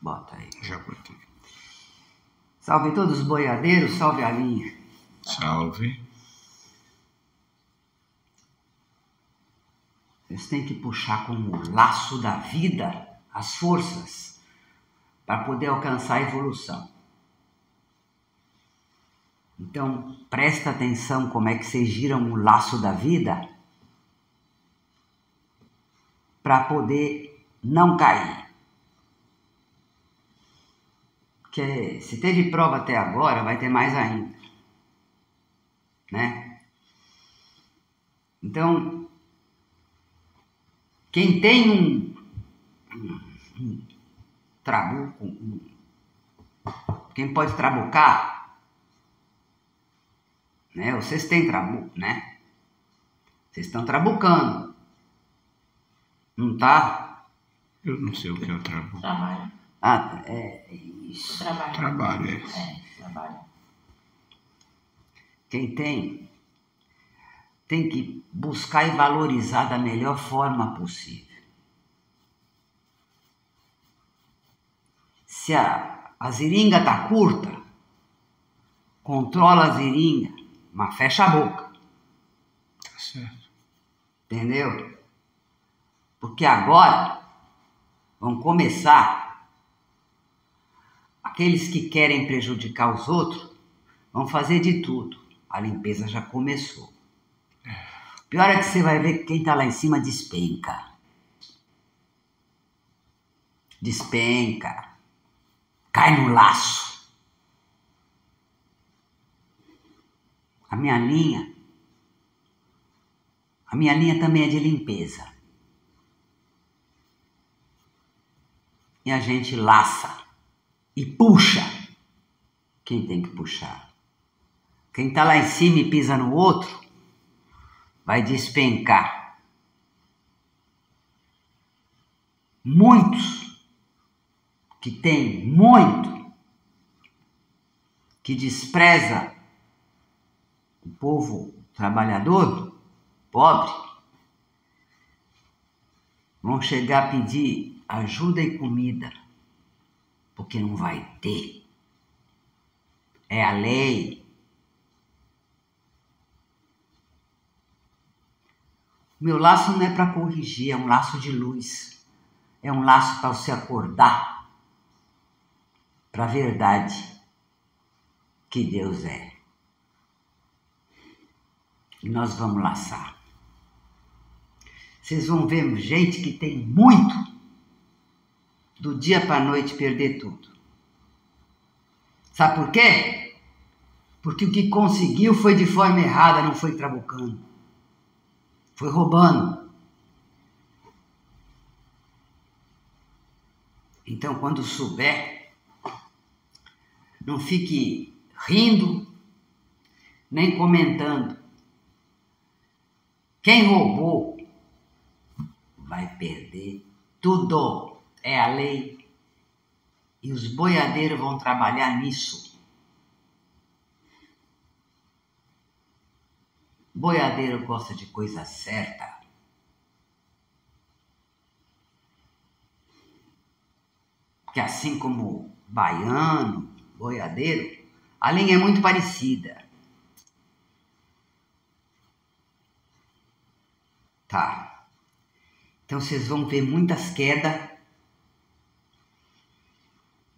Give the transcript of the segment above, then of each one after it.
Bota aí. Já botei. Salve todos os boiadeiros, salve a linha. Salve. Vocês têm que puxar com o laço da vida as forças para poder alcançar a evolução. Então, presta atenção como é que vocês giram o laço da vida para poder não cair. Porque se teve prova até agora, vai ter mais ainda. Né? Então, quem tem um, um, um trabuco, um, quem pode trabucar, né? Vocês têm trabuco, né? Vocês estão trabucando. Não tá? Eu não sei o que é o trabalho. Trabalho. Ah, é isso. Trabalho. Trabalho, é. É, trabalho. Quem tem, tem que buscar e valorizar da melhor forma possível. Se a, a seringa tá curta, controla a seringa, mas fecha a boca, Tá certo. entendeu? Porque agora vão começar aqueles que querem prejudicar os outros, vão fazer de tudo. A limpeza já começou. Pior é que você vai ver que quem tá lá em cima despenca. Despenca. Cai no laço. A minha linha. A minha linha também é de limpeza. E a gente laça e puxa quem tem que puxar. Quem tá lá em cima e pisa no outro, vai despencar. Muitos que tem muito, que despreza o povo trabalhador, pobre, vão chegar a pedir ajuda e comida, porque não vai ter. É a lei. Meu laço não é para corrigir, é um laço de luz. É um laço para você acordar para a verdade que Deus é. E nós vamos laçar. Vocês vão ver gente que tem muito, do dia para a noite perder tudo. Sabe por quê? Porque o que conseguiu foi de forma errada, não foi trabucando. Foi roubando. Então, quando souber, não fique rindo, nem comentando. Quem roubou vai perder tudo. É a lei. E os boiadeiros vão trabalhar nisso. Boiadeiro gosta de coisa certa. Que assim como baiano, boiadeiro, a linha é muito parecida. Tá. Então vocês vão ver muitas quedas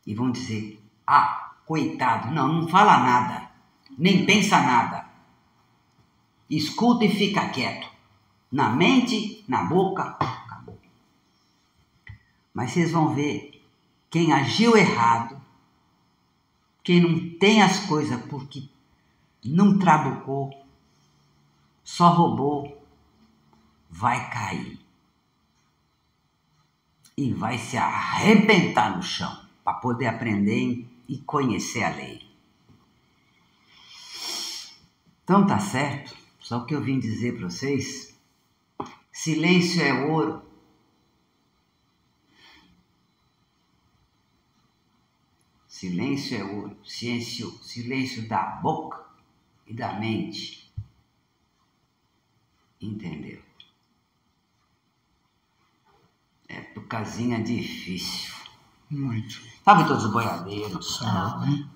e vão dizer: Ah, coitado, não, não fala nada, nem pensa nada. Escuta e fica quieto. Na mente, na boca, acabou. Mas vocês vão ver quem agiu errado, quem não tem as coisas porque não trabucou, só roubou, vai cair. E vai se arrebentar no chão para poder aprender e conhecer a lei. Então tá certo, só o que eu vim dizer para vocês, silêncio é ouro. Silêncio é ouro, silêncio, silêncio da boca e da mente. Entendeu? É por casinha difícil. Muito. Salve todos os boiadeiros. Salve.